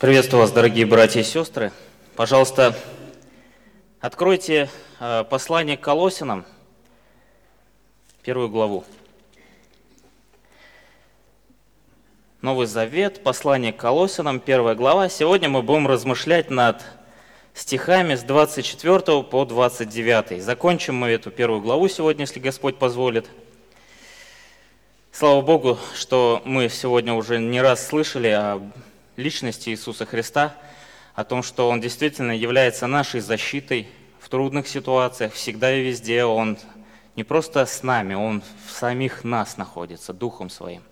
Приветствую вас, дорогие братья и сестры. Пожалуйста, откройте э, послание к Колосинам, первую главу. Новый Завет, послание к Колосинам, первая глава. Сегодня мы будем размышлять над стихами с 24 по 29. Закончим мы эту первую главу сегодня, если Господь позволит. Слава Богу, что мы сегодня уже не раз слышали о личности Иисуса Христа, о том, что Он действительно является нашей защитой в трудных ситуациях, всегда и везде. Он не просто с нами, Он в самих нас находится, Духом Своим.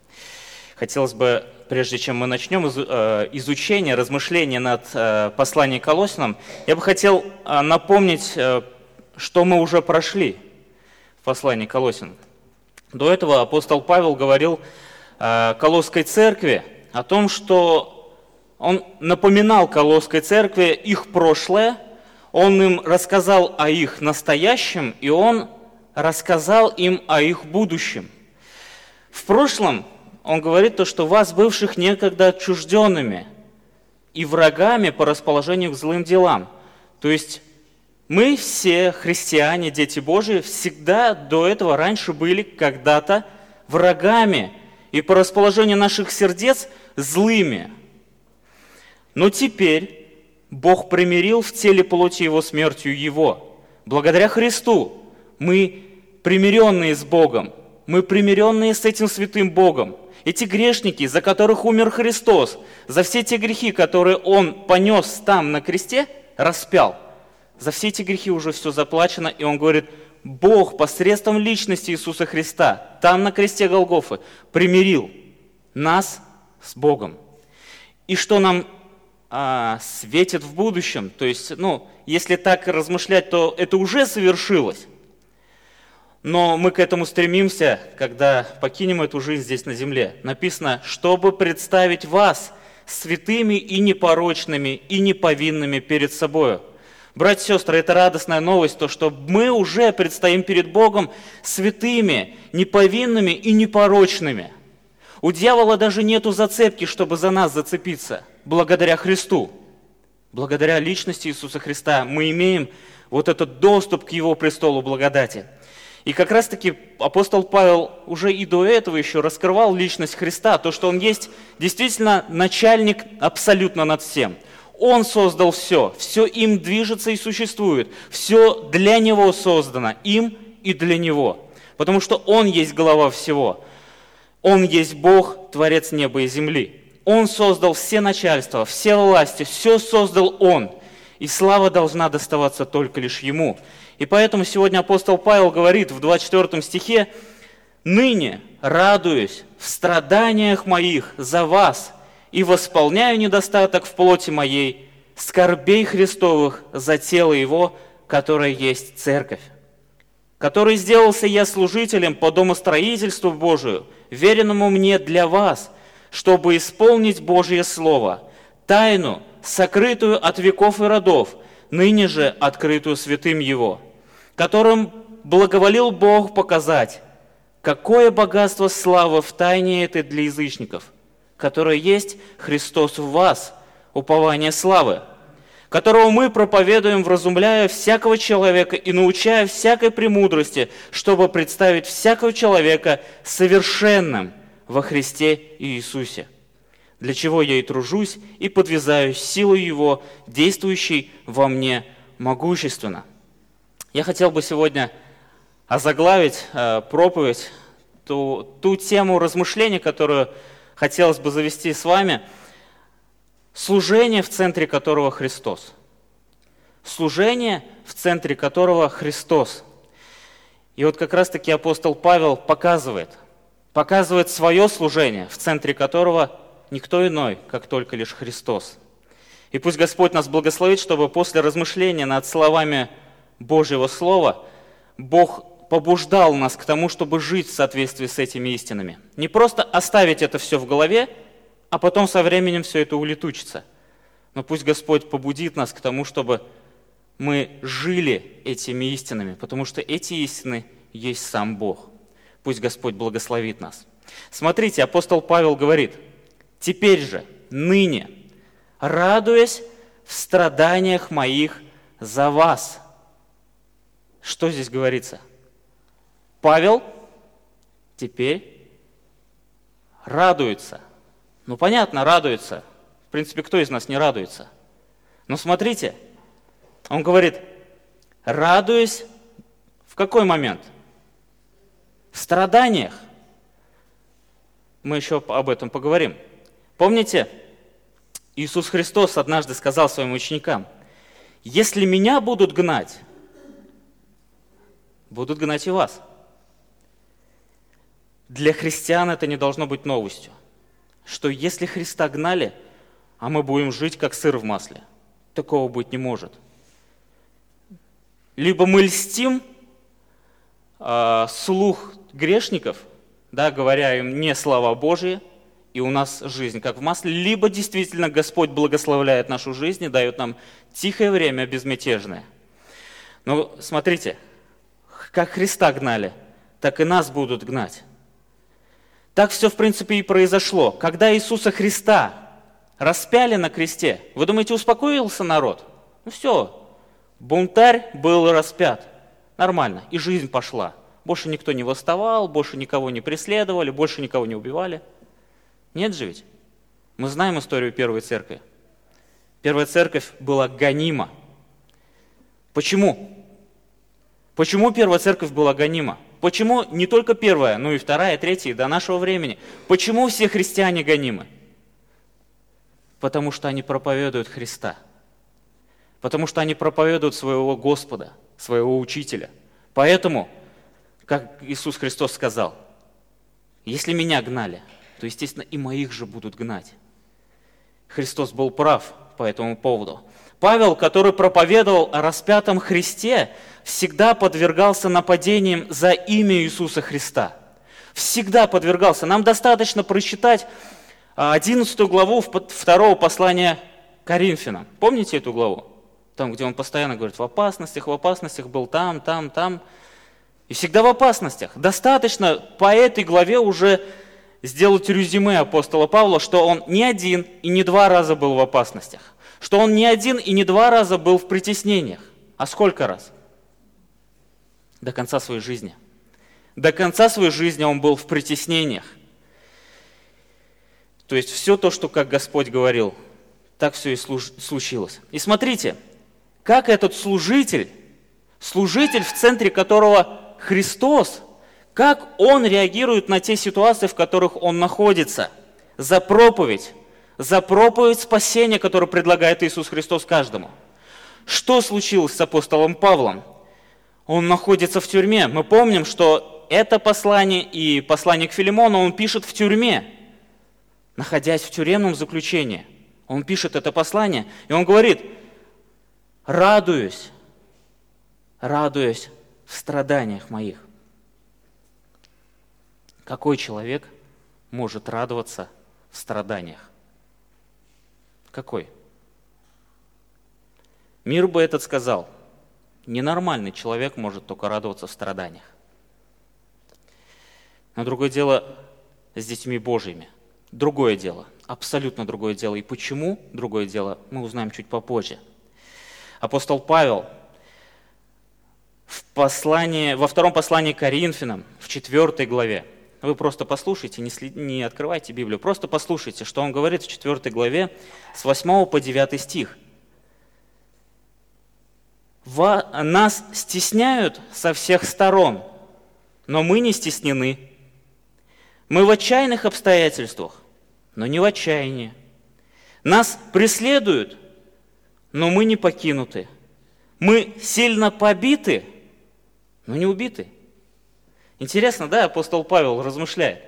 Хотелось бы, прежде чем мы начнем э, изучение, размышление над э, посланием Колосинам, я бы хотел э, напомнить, что мы уже прошли в послании Колосин. До этого апостол Павел говорил Колосской церкви о том, что он напоминал Колосской церкви их прошлое, он им рассказал о их настоящем, и он рассказал им о их будущем. В прошлом он говорит то, что вас, бывших некогда отчужденными и врагами по расположению к злым делам. То есть мы все, христиане, дети Божии, всегда до этого раньше были когда-то врагами и по расположению наших сердец злыми – но теперь Бог примирил в теле плоти его смертью его. Благодаря Христу мы примиренные с Богом, мы примиренные с этим святым Богом. Эти грешники, за которых умер Христос, за все те грехи, которые Он понес там на кресте, распял, за все эти грехи уже все заплачено, и Он говорит, Бог посредством личности Иисуса Христа, там на кресте Голгофы, примирил нас с Богом. И что нам а, светит в будущем. То есть, ну, если так размышлять, то это уже совершилось. Но мы к этому стремимся, когда покинем эту жизнь здесь на земле. Написано, чтобы представить вас святыми и непорочными, и неповинными перед собой. Братья и сестры, это радостная новость, то, что мы уже предстоим перед Богом святыми, неповинными и непорочными. У дьявола даже нету зацепки, чтобы за нас зацепиться – благодаря Христу, благодаря личности Иисуса Христа мы имеем вот этот доступ к Его престолу благодати. И как раз-таки апостол Павел уже и до этого еще раскрывал личность Христа, то, что Он есть действительно начальник абсолютно над всем. Он создал все, все им движется и существует, все для Него создано, им и для Него. Потому что Он есть голова всего. Он есть Бог, Творец неба и земли. Он создал все начальства, все власти, все создал Он. И слава должна доставаться только лишь Ему. И поэтому сегодня апостол Павел говорит в 24 стихе, «Ныне радуюсь в страданиях моих за вас и восполняю недостаток в плоти моей, скорбей Христовых за тело Его, которое есть церковь, который сделался я служителем по домостроительству Божию, веренному мне для вас – чтобы исполнить Божье Слово, тайну, сокрытую от веков и родов, ныне же открытую святым Его, которым благоволил Бог показать, какое богатство славы в тайне этой для язычников, которое есть Христос в вас, упование славы, которого мы проповедуем, вразумляя всякого человека и научая всякой премудрости, чтобы представить всякого человека совершенным – во Христе Иисусе, для чего я и тружусь и подвязаюсь силой Его, действующей во мне могущественно. Я хотел бы сегодня озаглавить э, проповедь, ту, ту тему размышления, которую хотелось бы завести с вами, служение, в центре которого Христос. Служение, в центре которого Христос. И вот как раз-таки апостол Павел показывает – показывает свое служение, в центре которого никто иной, как только лишь Христос. И пусть Господь нас благословит, чтобы после размышления над словами Божьего Слова Бог побуждал нас к тому, чтобы жить в соответствии с этими истинами. Не просто оставить это все в голове, а потом со временем все это улетучится. Но пусть Господь побудит нас к тому, чтобы мы жили этими истинами, потому что эти истины есть сам Бог. Пусть Господь благословит нас. Смотрите, апостол Павел говорит, теперь же, ныне, радуясь в страданиях моих за вас. Что здесь говорится? Павел теперь радуется. Ну, понятно, радуется. В принципе, кто из нас не радуется? Но смотрите, он говорит, радуясь в какой момент? В страданиях. Мы еще об этом поговорим. Помните, Иисус Христос однажды сказал своим ученикам, если меня будут гнать, будут гнать и вас. Для христиан это не должно быть новостью, что если Христа гнали, а мы будем жить как сыр в масле, такого быть не может. Либо мы льстим э, слух грешников, да, говоря им не слова Божьи, и у нас жизнь как в масле, либо действительно Господь благословляет нашу жизнь и дает нам тихое время безмятежное. Но смотрите, как Христа гнали, так и нас будут гнать. Так все, в принципе, и произошло. Когда Иисуса Христа распяли на кресте, вы думаете, успокоился народ? Ну все, бунтарь был распят. Нормально, и жизнь пошла. Больше никто не восставал, больше никого не преследовали, больше никого не убивали. Нет же ведь? Мы знаем историю Первой Церкви. Первая Церковь была гонима. Почему? Почему первая церковь была гонима? Почему не только первая, но и вторая, третья, и до нашего времени? Почему все христиане гонимы? Потому что они проповедуют Христа. Потому что они проповедуют своего Господа, своего Учителя. Поэтому, как Иисус Христос сказал, если меня гнали, то, естественно, и моих же будут гнать. Христос был прав по этому поводу. Павел, который проповедовал о распятом Христе, всегда подвергался нападениям за имя Иисуса Христа. Всегда подвергался. Нам достаточно прочитать 11 главу второго послания Коринфянам. Помните эту главу? Там, где он постоянно говорит, в опасностях, в опасностях был там, там, там. И всегда в опасностях. Достаточно по этой главе уже сделать резюме апостола Павла, что он не один и не два раза был в опасностях что он не один и не два раза был в притеснениях. А сколько раз? До конца своей жизни. До конца своей жизни он был в притеснениях. То есть все то, что, как Господь говорил, так все и случилось. И смотрите, как этот служитель, служитель, в центре которого Христос, как он реагирует на те ситуации, в которых он находится, за проповедь, за проповедь спасения, которую предлагает Иисус Христос каждому. Что случилось с апостолом Павлом? Он находится в тюрьме. Мы помним, что это послание и послание к Филимону он пишет в тюрьме, находясь в тюремном заключении. Он пишет это послание, и он говорит, радуюсь, радуюсь в страданиях моих. Какой человек может радоваться в страданиях? Какой? Мир бы этот сказал, ненормальный человек может только радоваться в страданиях. Но другое дело с детьми Божьими. Другое дело, абсолютно другое дело. И почему другое дело, мы узнаем чуть попозже. Апостол Павел в послании, во втором послании к Коринфянам, в четвертой главе, вы просто послушайте, не, след... не открывайте Библию, просто послушайте, что он говорит в 4 главе с 8 по 9 стих. Нас стесняют со всех сторон, но мы не стеснены. Мы в отчаянных обстоятельствах, но не в отчаянии. Нас преследуют, но мы не покинуты. Мы сильно побиты, но не убиты. Интересно, да, апостол Павел размышляет.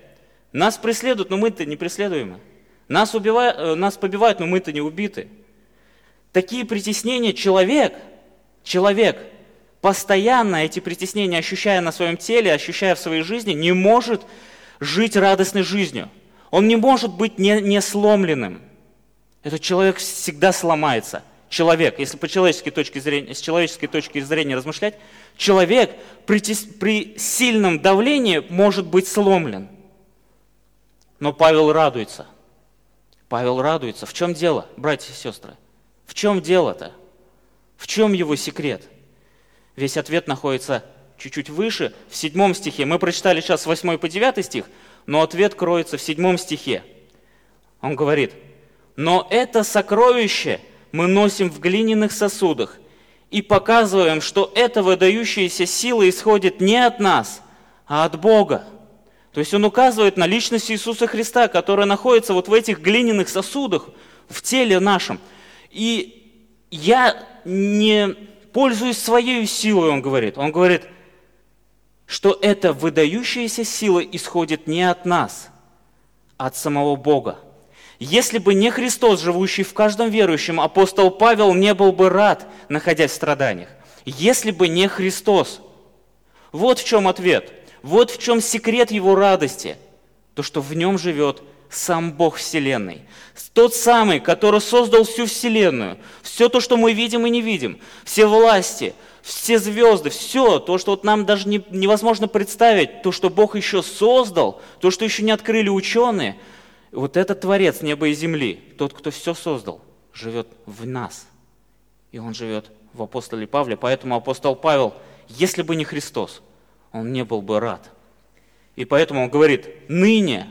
Нас преследуют, но мы-то не преследуемы. Нас, убивают, э, нас побивают, но мы-то не убиты. Такие притеснения человек, человек, постоянно эти притеснения ощущая на своем теле, ощущая в своей жизни, не может жить радостной жизнью. Он не может быть не, не сломленным. Этот человек всегда сломается. Человек, если по человеческой точке зрения, с человеческой точки зрения размышлять, человек при, при сильном давлении может быть сломлен. Но Павел радуется. Павел радуется. В чем дело, братья и сестры? В чем дело-то? В чем его секрет? Весь ответ находится чуть-чуть выше, в седьмом стихе. Мы прочитали сейчас с 8 по 9 стих, но ответ кроется в седьмом стихе. Он говорит, «Но это сокровище мы носим в глиняных сосудах и показываем, что эта выдающаяся сила исходит не от нас, а от Бога». То есть он указывает на личность Иисуса Христа, которая находится вот в этих глиняных сосудах, в теле нашем. И я не пользуюсь своей силой, он говорит. Он говорит, что эта выдающаяся сила исходит не от нас, а от самого Бога. Если бы не Христос, живущий в каждом верующем, апостол Павел не был бы рад, находясь в страданиях. Если бы не Христос. Вот в чем ответ. Вот в чем секрет его радости. То, что в нем живет сам Бог Вселенной. Тот самый, который создал всю Вселенную. Все то, что мы видим и не видим. Все власти, все звезды, все, то, что вот нам даже не, невозможно представить, то, что Бог еще создал, то, что еще не открыли ученые, вот этот Творец неба и земли, тот, кто все создал, живет в нас. И он живет в апостоле Павле. Поэтому апостол Павел, если бы не Христос, он не был бы рад. И поэтому он говорит, ныне,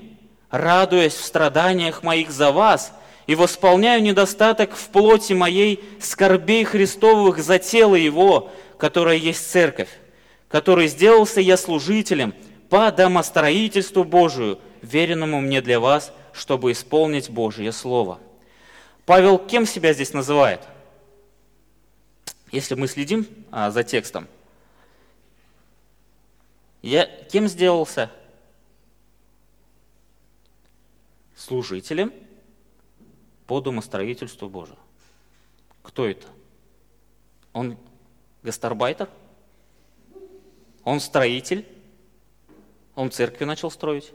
радуясь в страданиях моих за вас, и восполняю недостаток в плоти моей скорбей Христовых за тело Его, которое есть церковь, который сделался я служителем по домостроительству Божию, веренному мне для вас, чтобы исполнить Божье Слово. Павел кем себя здесь называет? Если мы следим а, за текстом, я кем сделался? Служителем по домостроительству Божию. Кто это? Он гастарбайтер? Он строитель? Он церкви начал строить?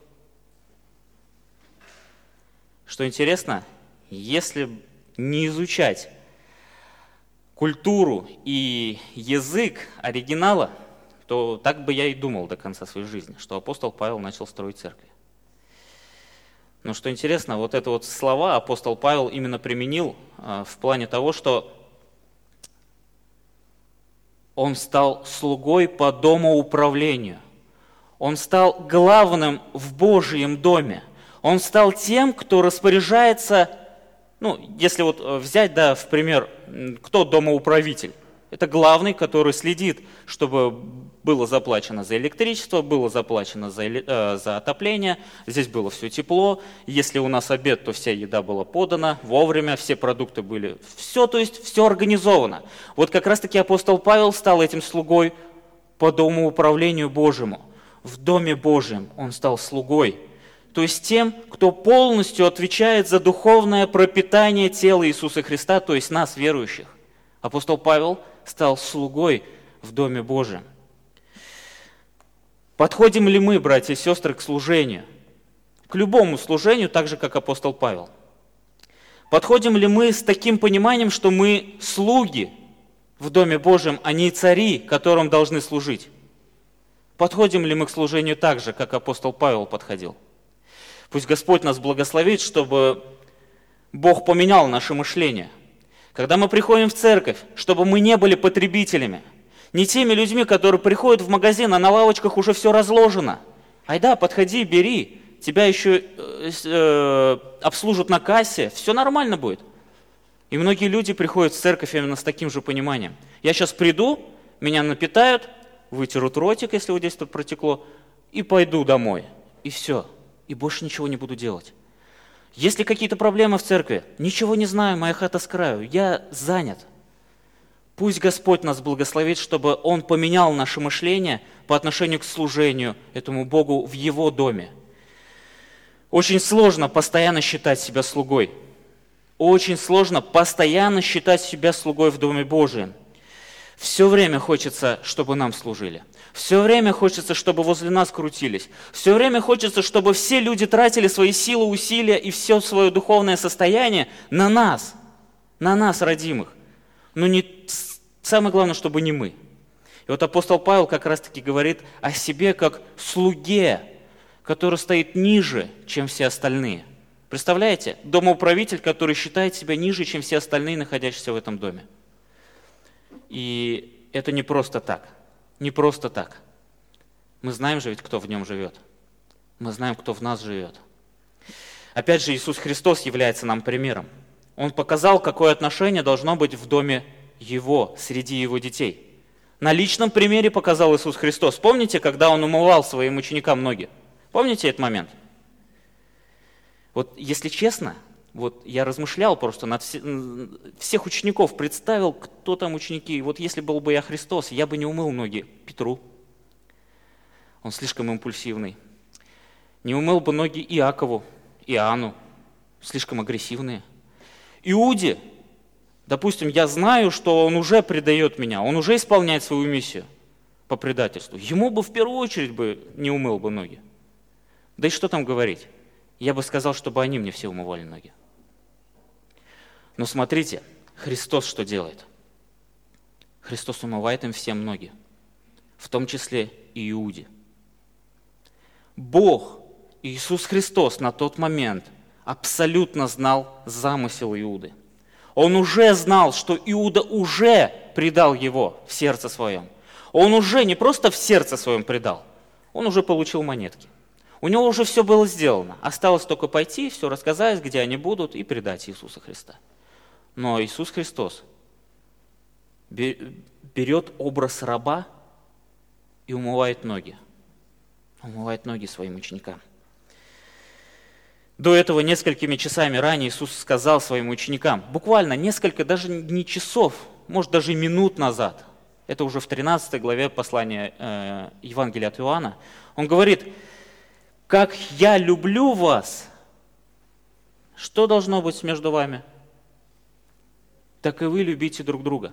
Что интересно, если не изучать культуру и язык оригинала, то так бы я и думал до конца своей жизни, что апостол Павел начал строить церкви. Но что интересно, вот это вот слова апостол Павел именно применил а, в плане того, что он стал слугой по домоуправлению. Он стал главным в Божьем доме. Он стал тем, кто распоряжается, ну, если вот взять, да, в пример, кто домоуправитель? Это главный, который следит, чтобы было заплачено за электричество, было заплачено за, э, за отопление, здесь было все тепло. Если у нас обед, то вся еда была подана вовремя, все продукты были, все, то есть все организовано. Вот как раз-таки апостол Павел стал этим слугой по дому управлению Божьему. В Доме Божьем он стал слугой, то есть тем, кто полностью отвечает за духовное пропитание тела Иисуса Христа, то есть нас, верующих. Апостол Павел – стал слугой в Доме Божьем. Подходим ли мы, братья и сестры, к служению? К любому служению, так же, как апостол Павел. Подходим ли мы с таким пониманием, что мы слуги в Доме Божьем, а не цари, которым должны служить? Подходим ли мы к служению так же, как апостол Павел подходил? Пусть Господь нас благословит, чтобы Бог поменял наше мышление – когда мы приходим в церковь, чтобы мы не были потребителями, не теми людьми, которые приходят в магазин, а на лавочках уже все разложено. Айда, подходи, бери, тебя еще э, э, обслужат на кассе, все нормально будет. И многие люди приходят в церковь именно с таким же пониманием. Я сейчас приду, меня напитают, вытерут ротик, если вот здесь тут протекло, и пойду домой. И все. И больше ничего не буду делать. Есть ли какие-то проблемы в церкви? Ничего не знаю, моя хата с краю. Я занят. Пусть Господь нас благословит, чтобы Он поменял наше мышление по отношению к служению этому Богу в Его доме. Очень сложно постоянно считать себя слугой. Очень сложно постоянно считать себя слугой в Доме Божьем. Все время хочется, чтобы нам служили. Все время хочется, чтобы возле нас крутились. Все время хочется, чтобы все люди тратили свои силы, усилия и все свое духовное состояние на нас, на нас, родимых. Но не, самое главное, чтобы не мы. И вот апостол Павел как раз-таки говорит о себе как слуге, который стоит ниже, чем все остальные. Представляете? Домоуправитель, который считает себя ниже, чем все остальные, находящиеся в этом доме. И это не просто так. Не просто так. Мы знаем же ведь, кто в нем живет. Мы знаем, кто в нас живет. Опять же, Иисус Христос является нам примером. Он показал, какое отношение должно быть в доме Его, среди Его детей. На личном примере показал Иисус Христос. Помните, когда Он умывал своим ученикам ноги? Помните этот момент? Вот если честно, вот я размышлял просто над все, всех учеников, представил, кто там ученики. Вот если был бы я Христос, я бы не умыл ноги Петру. Он слишком импульсивный. Не умыл бы ноги Иакову, Иоанну, слишком агрессивные. Иуде, допустим, я знаю, что он уже предает меня, он уже исполняет свою миссию по предательству. Ему бы в первую очередь бы не умыл бы ноги. Да и что там говорить? Я бы сказал, чтобы они мне все умывали ноги. Но смотрите, Христос что делает? Христос умывает им всем ноги, в том числе и Иуде. Бог, Иисус Христос на тот момент абсолютно знал замысел Иуды. Он уже знал, что Иуда уже предал его в сердце своем. Он уже не просто в сердце своем предал, он уже получил монетки. У него уже все было сделано. Осталось только пойти, все рассказать, где они будут, и предать Иисуса Христа. Но Иисус Христос берет образ раба и умывает ноги. Умывает ноги своим ученикам. До этого несколькими часами ранее Иисус сказал своим ученикам, буквально несколько, даже не часов, может даже минут назад, это уже в 13 главе послания э, Евангелия от Иоанна, он говорит, как я люблю вас, что должно быть между вами? Так и вы любите друг друга.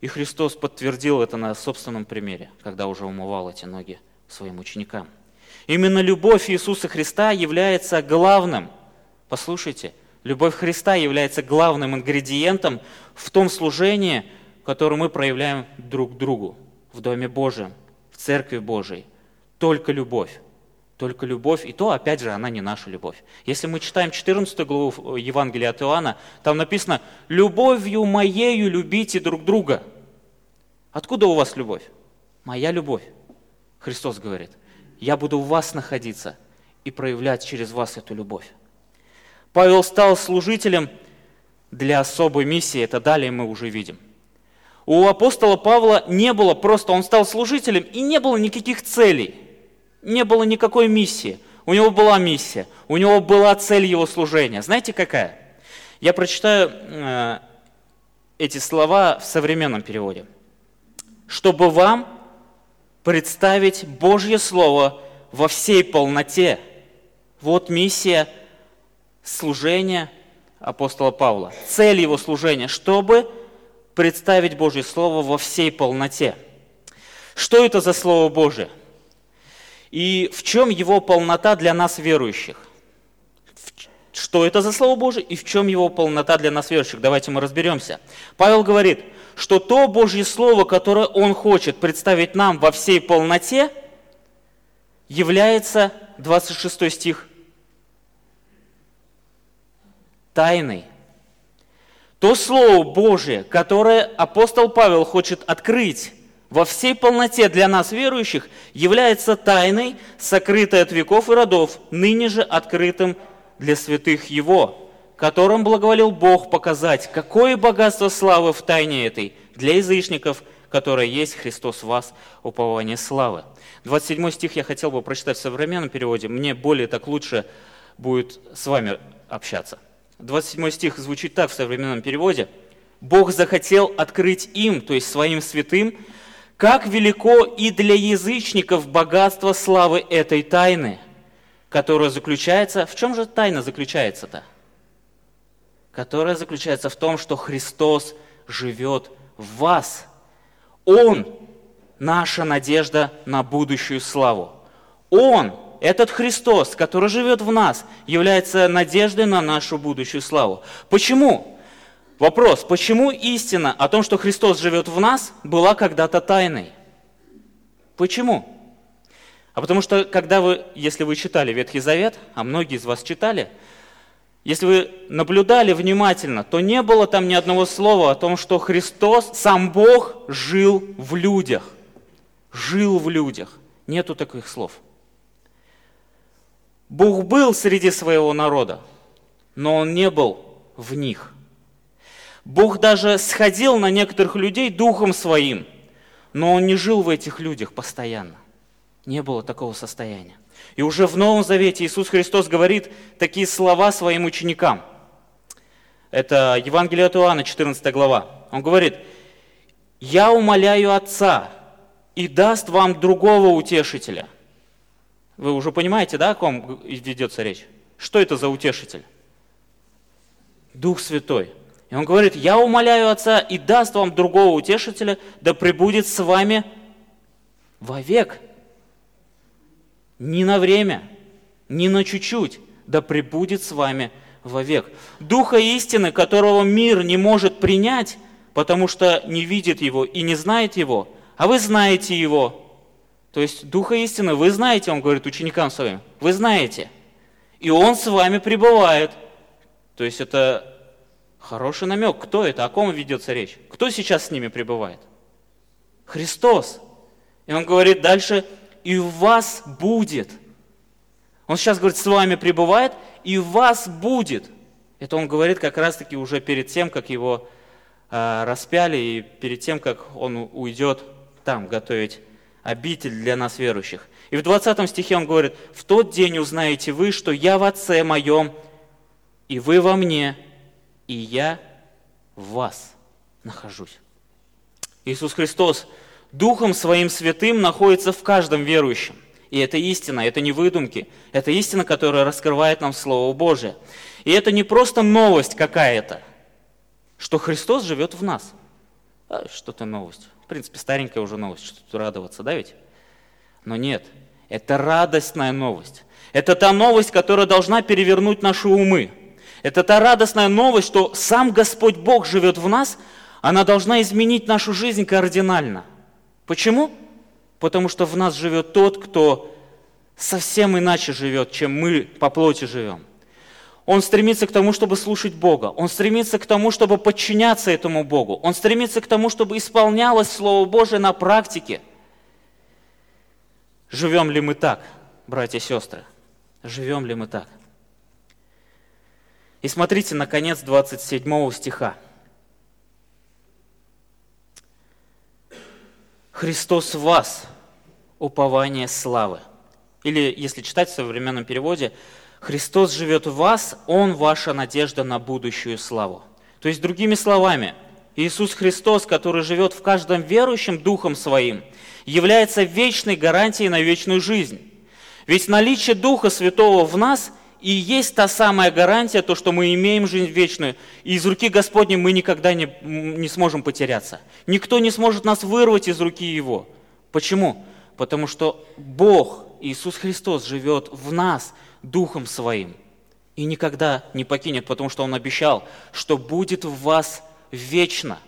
И Христос подтвердил это на собственном примере, когда уже умывал эти ноги своим ученикам. Именно любовь Иисуса Христа является главным. Послушайте, любовь Христа является главным ингредиентом в том служении, которое мы проявляем друг другу в Доме Божьем, в Церкви Божией. Только любовь. Только любовь, и то, опять же, она не наша любовь. Если мы читаем 14 главу Евангелия от Иоанна, там написано «Любовью моею любите друг друга». Откуда у вас любовь? Моя любовь. Христос говорит, я буду в вас находиться и проявлять через вас эту любовь. Павел стал служителем для особой миссии, это далее мы уже видим. У апостола Павла не было просто, он стал служителем, и не было никаких целей – не было никакой миссии. У него была миссия, у него была цель его служения. Знаете какая? Я прочитаю э, эти слова в современном переводе. Чтобы вам представить Божье Слово во всей полноте. Вот миссия служения апостола Павла. Цель его служения, чтобы представить Божье Слово во всей полноте. Что это за Слово Божие? И в чем его полнота для нас верующих? Что это за Слово Божие и в чем его полнота для нас верующих? Давайте мы разберемся. Павел говорит, что то Божье Слово, которое он хочет представить нам во всей полноте, является, 26 стих, тайной. То Слово Божие, которое апостол Павел хочет открыть во всей полноте для нас, верующих, является тайной, сокрытой от веков и родов, ныне же открытым для святых Его, которым благоволил Бог показать, какое богатство славы в тайне этой для язычников, которое есть Христос в вас, упование славы. 27 стих я хотел бы прочитать в современном переводе, мне более так лучше будет с вами общаться. 27 стих звучит так в современном переводе. «Бог захотел открыть им, то есть своим святым, как велико и для язычников богатство славы этой тайны, которая заключается... В чем же тайна заключается-то? Которая заключается в том, что Христос живет в вас. Он – наша надежда на будущую славу. Он, этот Христос, который живет в нас, является надеждой на нашу будущую славу. Почему? Вопрос, почему истина о том, что Христос живет в нас, была когда-то тайной? Почему? А потому что, когда вы, если вы читали Ветхий Завет, а многие из вас читали, если вы наблюдали внимательно, то не было там ни одного слова о том, что Христос, сам Бог, жил в людях. Жил в людях. Нету таких слов. Бог был среди своего народа, но Он не был в них. Бог даже сходил на некоторых людей духом своим, но Он не жил в этих людях постоянно. Не было такого состояния. И уже в Новом Завете Иисус Христос говорит такие слова своим ученикам. Это Евангелие от Иоанна, 14 глава. Он говорит, «Я умоляю Отца, и даст вам другого утешителя». Вы уже понимаете, да, о ком ведется речь? Что это за утешитель? Дух Святой. И он говорит, я умоляю Отца и даст вам другого утешителя, да пребудет с вами вовек. Не на время, не на чуть-чуть, да пребудет с вами вовек. Духа истины, которого мир не может принять, потому что не видит его и не знает его, а вы знаете его. То есть Духа истины вы знаете, он говорит ученикам своим, вы знаете. И он с вами пребывает. То есть это хороший намек. Кто это? О ком ведется речь? Кто сейчас с ними пребывает? Христос. И он говорит дальше, и в вас будет. Он сейчас говорит, с вами пребывает, и в вас будет. Это он говорит как раз-таки уже перед тем, как его э, распяли, и перед тем, как он уйдет там готовить обитель для нас верующих. И в 20 стихе он говорит, «В тот день узнаете вы, что я в Отце моем, и вы во мне, и я в вас нахожусь». Иисус Христос Духом Своим Святым находится в каждом верующем. И это истина, это не выдумки. Это истина, которая раскрывает нам Слово Божие. И это не просто новость какая-то, что Христос живет в нас. А, что-то новость. В принципе, старенькая уже новость, что тут радоваться, да ведь? Но нет, это радостная новость. Это та новость, которая должна перевернуть наши умы. Это та радостная новость, что сам Господь Бог живет в нас, она должна изменить нашу жизнь кардинально – Почему? Потому что в нас живет тот, кто совсем иначе живет, чем мы по плоти живем. Он стремится к тому, чтобы слушать Бога. Он стремится к тому, чтобы подчиняться этому Богу. Он стремится к тому, чтобы исполнялось Слово Божие на практике. Живем ли мы так, братья и сестры? Живем ли мы так? И смотрите, наконец, 27 стиха. Христос в вас, упование славы. Или, если читать в современном переводе, Христос живет в вас, Он ваша надежда на будущую славу. То есть, другими словами, Иисус Христос, который живет в каждом верующем Духом Своим, является вечной гарантией на вечную жизнь. Ведь наличие Духа Святого в нас и есть та самая гарантия, то, что мы имеем жизнь вечную, и из руки Господней мы никогда не, не сможем потеряться. Никто не сможет нас вырвать из руки Его. Почему? Потому что Бог, Иисус Христос, живет в нас Духом Своим и никогда не покинет, потому что Он обещал, что будет в вас вечно.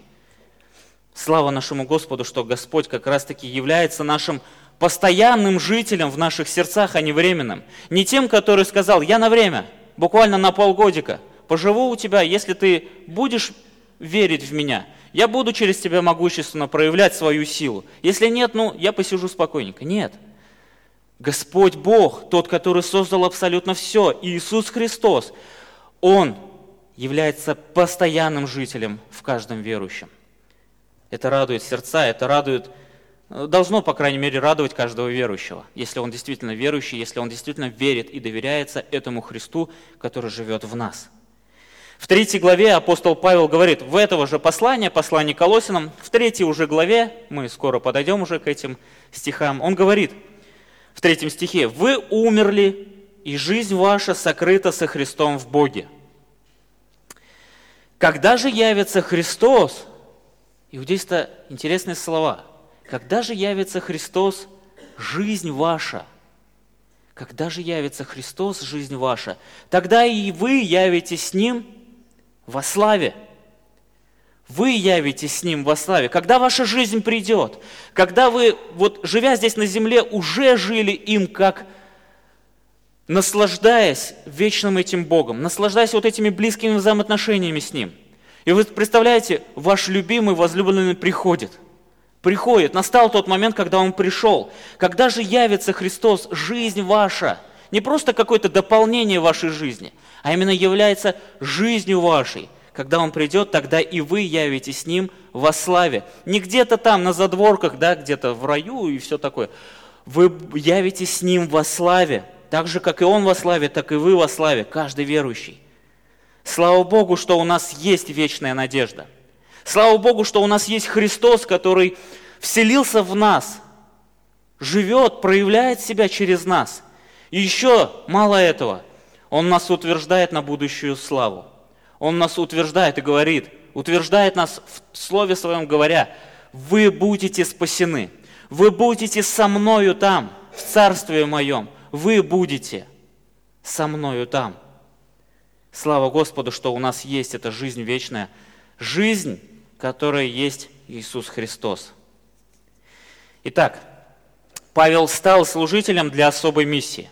Слава нашему Господу, что Господь как раз-таки является нашим постоянным жителем в наших сердцах, а не временным. Не тем, который сказал, я на время, буквально на полгодика, поживу у тебя, если ты будешь верить в меня, я буду через тебя могущественно проявлять свою силу. Если нет, ну, я посижу спокойненько. Нет. Господь Бог, тот, который создал абсолютно все, Иисус Христос, Он является постоянным жителем в каждом верующем. Это радует сердца, это радует должно, по крайней мере, радовать каждого верующего, если он действительно верующий, если он действительно верит и доверяется этому Христу, который живет в нас. В третьей главе апостол Павел говорит, в этого же послания, послание Колосинам, в третьей уже главе, мы скоро подойдем уже к этим стихам, он говорит в третьем стихе, «Вы умерли, и жизнь ваша сокрыта со Христом в Боге». Когда же явится Христос, иудейство интересные слова – когда же явится Христос, жизнь ваша? Когда же явится Христос, жизнь ваша? Тогда и вы явитесь с Ним во славе. Вы явитесь с Ним во славе. Когда ваша жизнь придет, когда вы, вот живя здесь на земле, уже жили им как наслаждаясь вечным этим Богом, наслаждаясь вот этими близкими взаимоотношениями с Ним. И вы представляете, ваш любимый, возлюбленный приходит. Приходит. Настал тот момент, когда Он пришел. Когда же явится Христос, жизнь ваша, не просто какое-то дополнение вашей жизни, а именно является жизнью вашей. Когда Он придет, тогда и вы явитесь с Ним во славе. Не где-то там на задворках, да, где-то в раю и все такое. Вы явитесь с Ним во славе. Так же, как и Он во славе, так и вы во славе, каждый верующий. Слава Богу, что у нас есть вечная надежда. Слава Богу, что у нас есть Христос, который вселился в нас, живет, проявляет себя через нас. И еще мало этого, Он нас утверждает на будущую славу. Он нас утверждает и говорит, утверждает нас в Слове Своем говоря, вы будете спасены, вы будете со мною там, в Царстве Моем – вы будете со мною там. Слава Господу, что у нас есть эта жизнь вечная, жизнь, которая есть Иисус Христос. Итак, Павел стал служителем для особой миссии.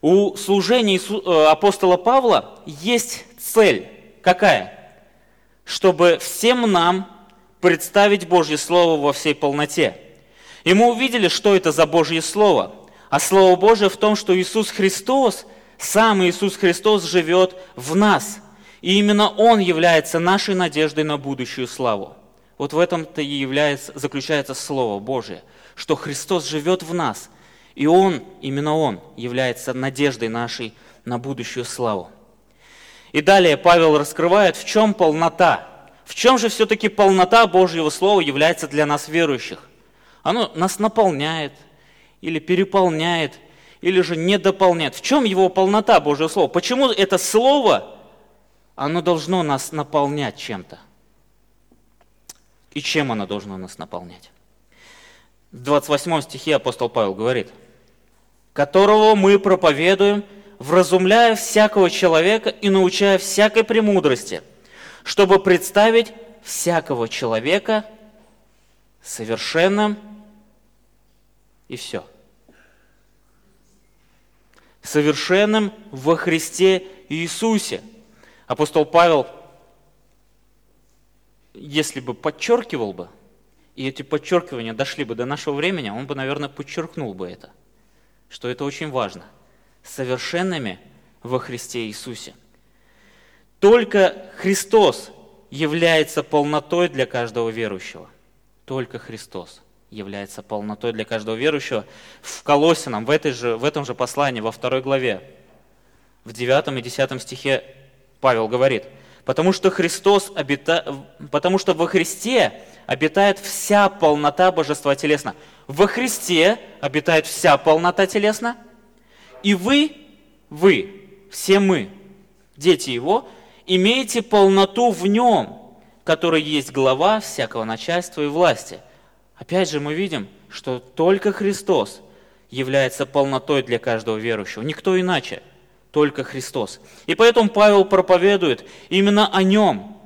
У служения э, апостола Павла есть цель. Какая? Чтобы всем нам представить Божье Слово во всей полноте. И мы увидели, что это за Божье Слово – а Слово Божие в том, что Иисус Христос, сам Иисус Христос живет в нас. И именно Он является нашей надеждой на будущую славу. Вот в этом-то и является, заключается Слово Божие, что Христос живет в нас, и Он, именно Он, является надеждой нашей на будущую славу. И далее Павел раскрывает, в чем полнота. В чем же все-таки полнота Божьего Слова является для нас верующих? Оно нас наполняет, или переполняет, или же не дополняет. В чем его полнота Божьего Слова? Почему это Слово, оно должно нас наполнять чем-то? И чем оно должно нас наполнять? В 28 стихе апостол Павел говорит, «Которого мы проповедуем, вразумляя всякого человека и научая всякой премудрости, чтобы представить всякого человека совершенным и все. Совершенным во Христе Иисусе. Апостол Павел, если бы подчеркивал бы, и эти подчеркивания дошли бы до нашего времени, он бы, наверное, подчеркнул бы это, что это очень важно. Совершенными во Христе Иисусе. Только Христос является полнотой для каждого верующего. Только Христос является полнотой для каждого верующего. В Колосинам, в, этой же, в этом же послании, во второй главе, в 9 и 10 стихе Павел говорит, потому что Христос обита... потому что во Христе обитает вся полнота божества телесно. Во Христе обитает вся полнота телесна, и вы, вы, все мы, дети Его, имеете полноту в Нем, который есть глава всякого начальства и власти. Опять же мы видим, что только Христос является полнотой для каждого верующего, никто иначе, только Христос. И поэтому Павел проповедует именно о нем.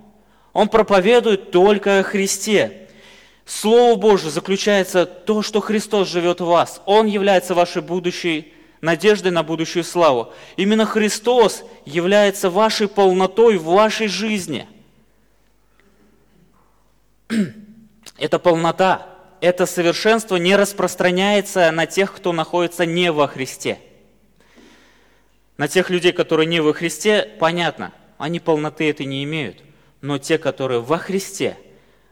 Он проповедует только о Христе. Слово Божие заключается то, что Христос живет в вас. Он является вашей будущей надеждой на будущую славу. Именно Христос является вашей полнотой в вашей жизни. Это полнота это совершенство не распространяется на тех, кто находится не во Христе. На тех людей, которые не во Христе, понятно, они полноты этой не имеют. Но те, которые во Христе,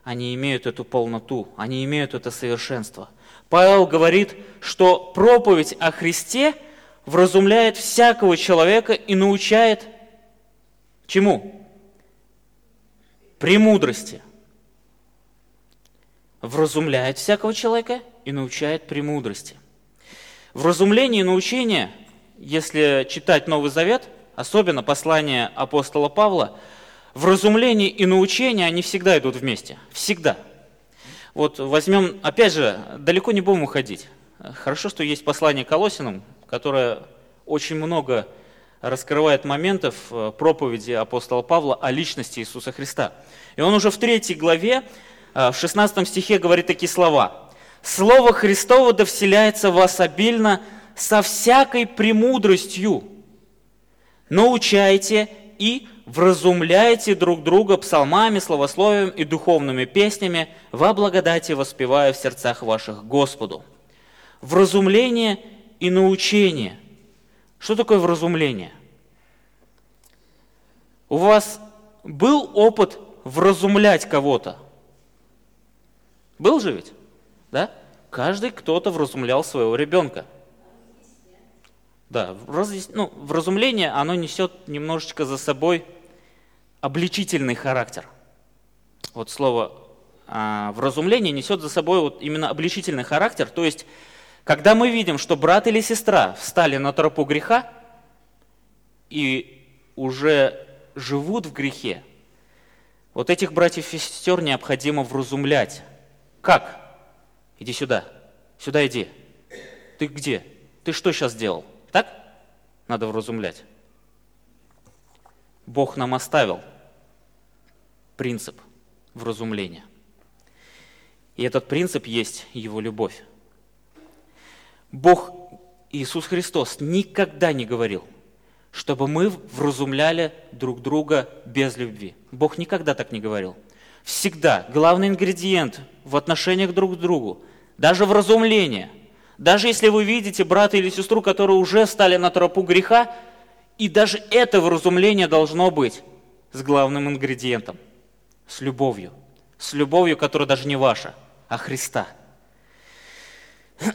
они имеют эту полноту, они имеют это совершенство. Павел говорит, что проповедь о Христе вразумляет всякого человека и научает чему? Премудрости вразумляет всякого человека и научает премудрости. В разумлении и научении, если читать Новый Завет, особенно послание апостола Павла, в разумлении и научении они всегда идут вместе. Всегда. Вот возьмем, опять же, далеко не будем уходить. Хорошо, что есть послание Колосинам, которое очень много раскрывает моментов э, проповеди апостола Павла о личности Иисуса Христа. И он уже в третьей главе Э, в 16 стихе говорит такие слова. «Слово Христово да вселяется в вас обильно со всякой премудростью». научайте и вразумляйте друг друга псалмами, словословием и духовными песнями, во благодати воспевая в сердцах ваших Господу. Вразумление и научение. Что такое вразумление? У вас был опыт вразумлять кого-то? Был же ведь? Да? Каждый кто-то вразумлял своего ребенка. Да, ну, вразумление, оно несет немножечко за собой обличительный характер. Вот слово а, вразумление несет за собой вот именно обличительный характер. То есть, когда мы видим, что брат или сестра встали на тропу греха и уже живут в грехе, вот этих братьев и сестер необходимо вразумлять. Как? Иди сюда. Сюда иди. Ты где? Ты что сейчас делал? Так? Надо вразумлять. Бог нам оставил принцип вразумления. И этот принцип есть Его любовь. Бог Иисус Христос никогда не говорил, чтобы мы вразумляли друг друга без любви. Бог никогда так не говорил. Всегда главный ингредиент в отношениях друг к другу, даже в разумлении, даже если вы видите брата или сестру, которые уже стали на тропу греха, и даже это вразумление должно быть с главным ингредиентом, с любовью. С любовью, которая даже не ваша, а Христа.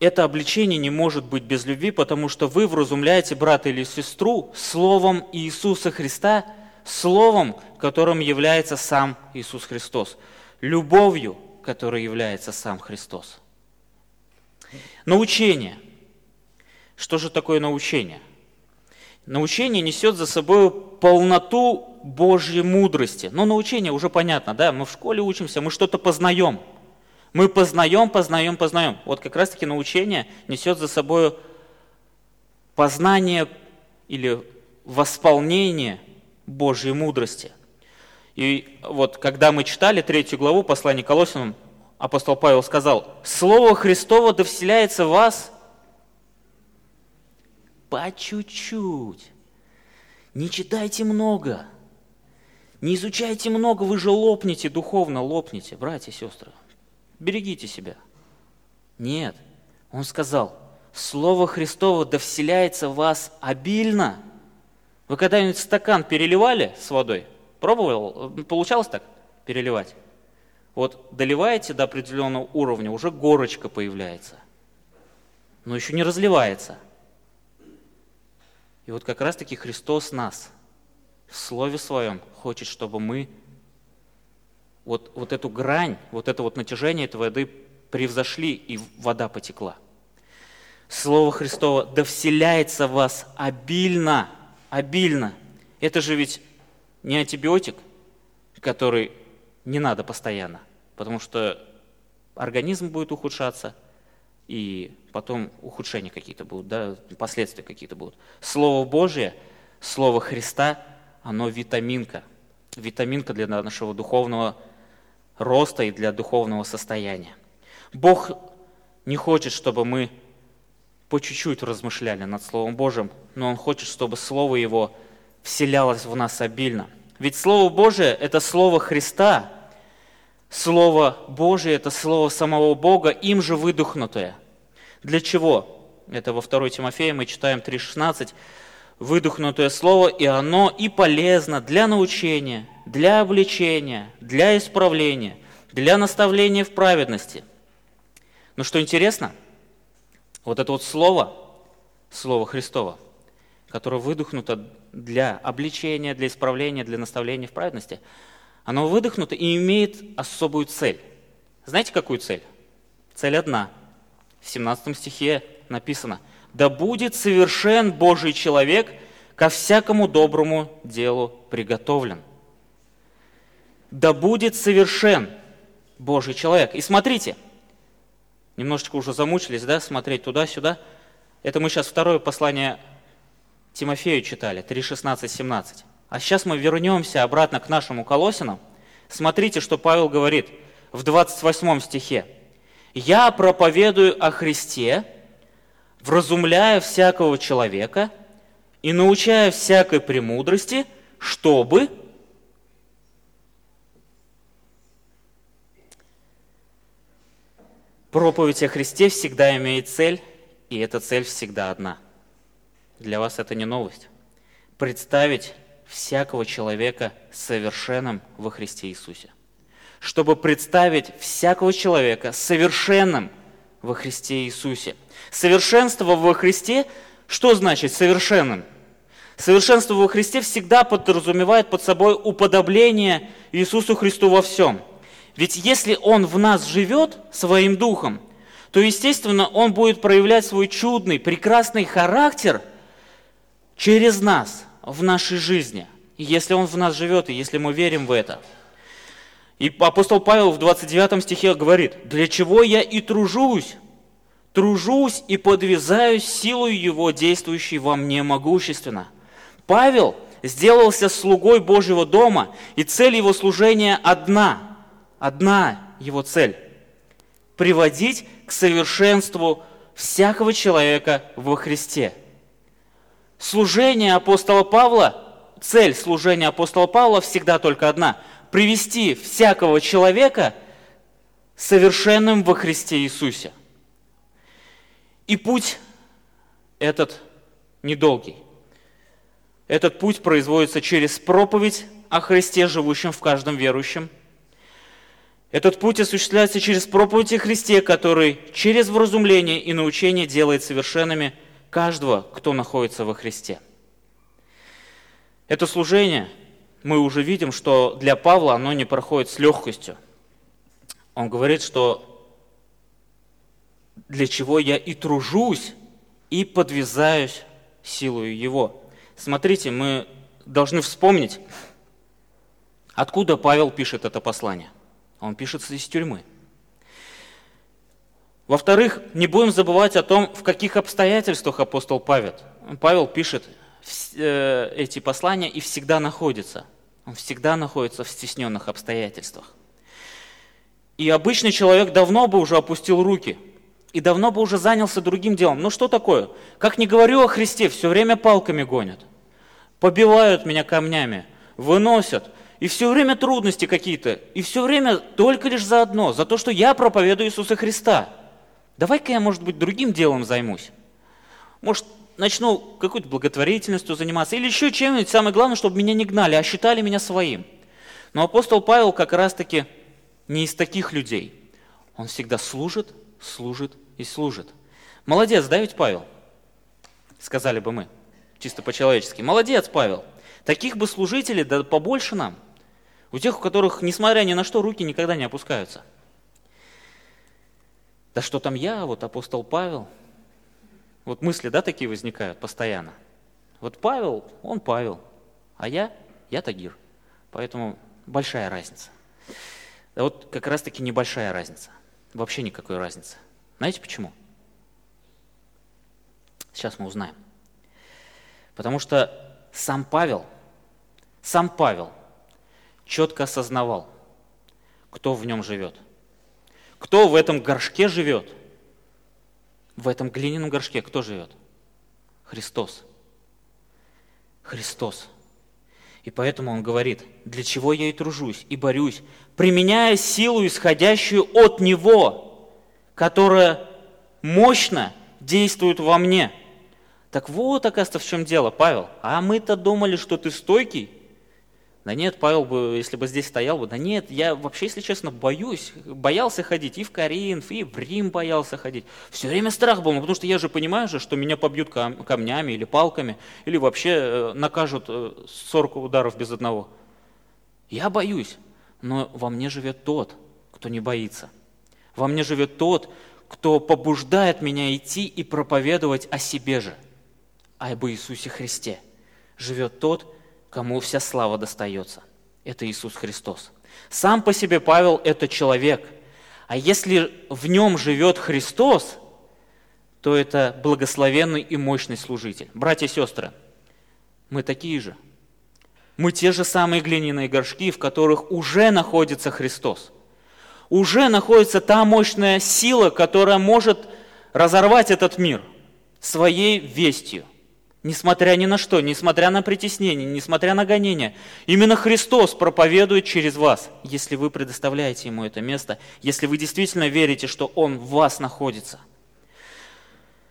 Это обличение не может быть без любви, потому что вы вразумляете брата или сестру словом Иисуса Христа, словом, которым является сам Иисус Христос, любовью, которой является сам Христос. Научение. Что же такое научение? Научение несет за собой полноту Божьей мудрости. Но научение уже понятно, да, мы в школе учимся, мы что-то познаем. Мы познаем, познаем, познаем. Вот как раз-таки научение несет за собой познание или восполнение Божьей мудрости. И вот когда мы читали третью главу послания Колосинам, апостол Павел сказал, «Слово Христово да вселяется в вас по чуть-чуть. Не читайте много, не изучайте много, вы же лопнете духовно, лопнете, братья и сестры. Берегите себя. Нет, он сказал, Слово Христово да вселяется в вас обильно. Вы когда-нибудь стакан переливали с водой? Пробовал? Получалось так переливать? Вот доливаете до определенного уровня, уже горочка появляется. Но еще не разливается. И вот как раз-таки Христос нас в Слове Своем хочет, чтобы мы вот, вот эту грань, вот это вот натяжение этой воды превзошли, и вода потекла. Слово Христово да вселяется в вас обильно, обильно. Это же ведь не антибиотик, который не надо постоянно, потому что организм будет ухудшаться, и потом ухудшения какие-то будут, да, последствия какие-то будут. Слово Божие, Слово Христа, оно витаминка, витаминка для нашего духовного роста и для духовного состояния. Бог не хочет, чтобы мы по чуть-чуть размышляли над Словом Божьим, но Он хочет, чтобы Слово Его вселялось в нас обильно – ведь Слово Божие – это Слово Христа. Слово Божие – это Слово самого Бога, им же выдохнутое. Для чего? Это во 2 Тимофея мы читаем 3,16. Выдохнутое Слово, и оно и полезно для научения, для обличения, для исправления, для наставления в праведности. Но что интересно, вот это вот Слово, Слово Христово – которое выдохнуто для обличения, для исправления, для наставления в праведности, оно выдохнуто и имеет особую цель. Знаете, какую цель? Цель одна. В 17 стихе написано, «Да будет совершен Божий человек, ко всякому доброму делу приготовлен». Да будет совершен Божий человек. И смотрите, немножечко уже замучились, да, смотреть туда-сюда. Это мы сейчас второе послание Тимофею читали, 3, 16, 17. А сейчас мы вернемся обратно к нашему Колосинам. Смотрите, что Павел говорит в 28 стихе. «Я проповедую о Христе вразумляя всякого человека и научая всякой премудрости, чтобы проповедь о Христе всегда имеет цель, и эта цель всегда одна. Для вас это не новость. Представить всякого человека совершенным во Христе Иисусе. Чтобы представить всякого человека совершенным во Христе Иисусе. Совершенство во Христе, что значит совершенным? Совершенство во Христе всегда подразумевает под собой уподобление Иисусу Христу во всем. Ведь если Он в нас живет своим духом, то, естественно, Он будет проявлять свой чудный, прекрасный характер через нас в нашей жизни. Если Он в нас живет, и если мы верим в это – и апостол Павел в 29 стихе говорит, «Для чего я и тружусь, тружусь и подвязаюсь силой Его, действующей во мне могущественно». Павел сделался слугой Божьего дома, и цель его служения одна, одна его цель – приводить к совершенству всякого человека во Христе. Служение апостола Павла, цель служения апостола Павла всегда только одна – привести всякого человека совершенным во Христе Иисусе. И путь этот недолгий. Этот путь производится через проповедь о Христе, живущем в каждом верующем. Этот путь осуществляется через проповедь о Христе, который через вразумление и научение делает совершенными каждого, кто находится во Христе. Это служение – мы уже видим, что для Павла оно не проходит с легкостью. Он говорит, что для чего я и тружусь, и подвязаюсь силою Его. Смотрите, мы должны вспомнить, откуда Павел пишет это послание. Он пишет из тюрьмы. Во-вторых, не будем забывать о том, в каких обстоятельствах апостол Павел. Павел пишет Э, эти послания и всегда находится. Он всегда находится в стесненных обстоятельствах. И обычный человек давно бы уже опустил руки и давно бы уже занялся другим делом. Ну что такое? Как не говорю о Христе, все время палками гонят. Побивают меня камнями, выносят. И все время трудности какие-то. И все время только лишь за одно, за то, что я проповедую Иисуса Христа. Давай-ка я, может быть, другим делом займусь. Может, начну какой-то благотворительностью заниматься или еще чем-нибудь. Самое главное, чтобы меня не гнали, а считали меня своим. Но апостол Павел как раз-таки не из таких людей. Он всегда служит, служит и служит. Молодец, да ведь Павел? Сказали бы мы, чисто по-человечески. Молодец, Павел. Таких бы служителей, да побольше нам. У тех, у которых, несмотря ни на что, руки никогда не опускаются. Да что там я, вот апостол Павел – вот мысли, да, такие возникают постоянно. Вот Павел, он Павел, а я, я Тагир. Поэтому большая разница. Да вот как раз-таки небольшая разница. Вообще никакой разницы. Знаете почему? Сейчас мы узнаем. Потому что сам Павел, сам Павел четко осознавал, кто в нем живет. Кто в этом горшке живет – в этом глиняном горшке кто живет? Христос. Христос. И поэтому он говорит, для чего я и тружусь, и борюсь, применяя силу, исходящую от Него, которая мощно действует во мне. Так вот, оказывается, в чем дело, Павел. А мы-то думали, что ты стойкий, да нет, Павел бы, если бы здесь стоял бы, да нет, я вообще, если честно, боюсь, боялся ходить и в Коринф, и в Рим боялся ходить. Все время страх был, ну, потому что я же понимаю же, что меня побьют кам- камнями или палками, или вообще э, накажут э, 40 ударов без одного. Я боюсь, но во мне живет тот, кто не боится. Во мне живет тот, кто побуждает меня идти и проповедовать о себе же, об Иисусе Христе. Живет тот, кому вся слава достается. Это Иисус Христос. Сам по себе Павел – это человек. А если в нем живет Христос, то это благословенный и мощный служитель. Братья и сестры, мы такие же. Мы те же самые глиняные горшки, в которых уже находится Христос. Уже находится та мощная сила, которая может разорвать этот мир. своей вестью. Несмотря ни на что, несмотря на притеснение, несмотря на гонение, именно Христос проповедует через вас, если вы предоставляете Ему это место, если вы действительно верите, что Он в вас находится.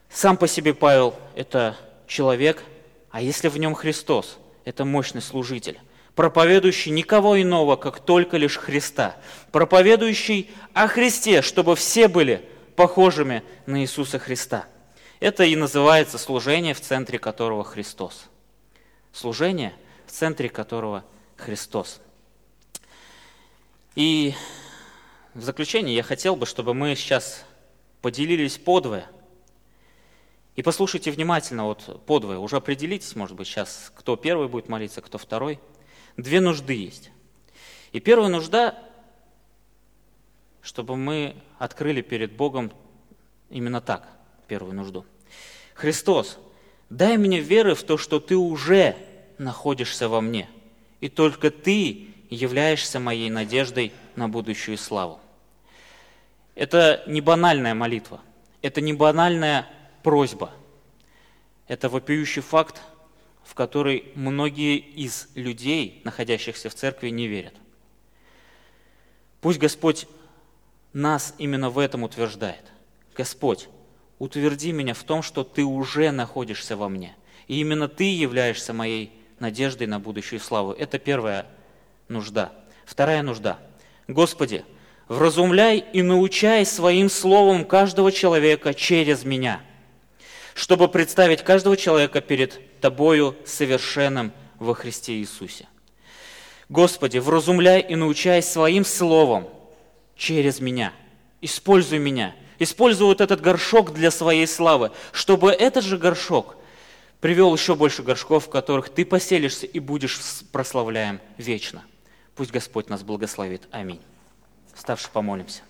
Сам по себе Павел – это человек, а если в нем Христос – это мощный служитель, проповедующий никого иного, как только лишь Христа, проповедующий о Христе, чтобы все были похожими на Иисуса Христа – это и называется служение, в центре которого Христос. Служение, в центре которого Христос. И в заключение я хотел бы, чтобы мы сейчас поделились подвое. И послушайте внимательно, вот подвое, уже определитесь, может быть, сейчас, кто первый будет молиться, кто второй. Две нужды есть. И первая нужда, чтобы мы открыли перед Богом именно так – первую нужду. Христос, дай мне веры в то, что Ты уже находишься во мне, и только Ты являешься моей надеждой на будущую славу. Это не банальная молитва, это не банальная просьба, это вопиющий факт, в который многие из людей, находящихся в церкви, не верят. Пусть Господь нас именно в этом утверждает. Господь, утверди меня в том, что ты уже находишься во мне. И именно ты являешься моей надеждой на будущую славу. Это первая нужда. Вторая нужда. Господи, вразумляй и научай своим словом каждого человека через меня, чтобы представить каждого человека перед Тобою совершенным во Христе Иисусе. Господи, вразумляй и научай своим словом через меня. Используй меня – используют этот горшок для своей славы, чтобы этот же горшок привел еще больше горшков, в которых ты поселишься и будешь прославляем вечно. Пусть Господь нас благословит. Аминь. Ставши помолимся.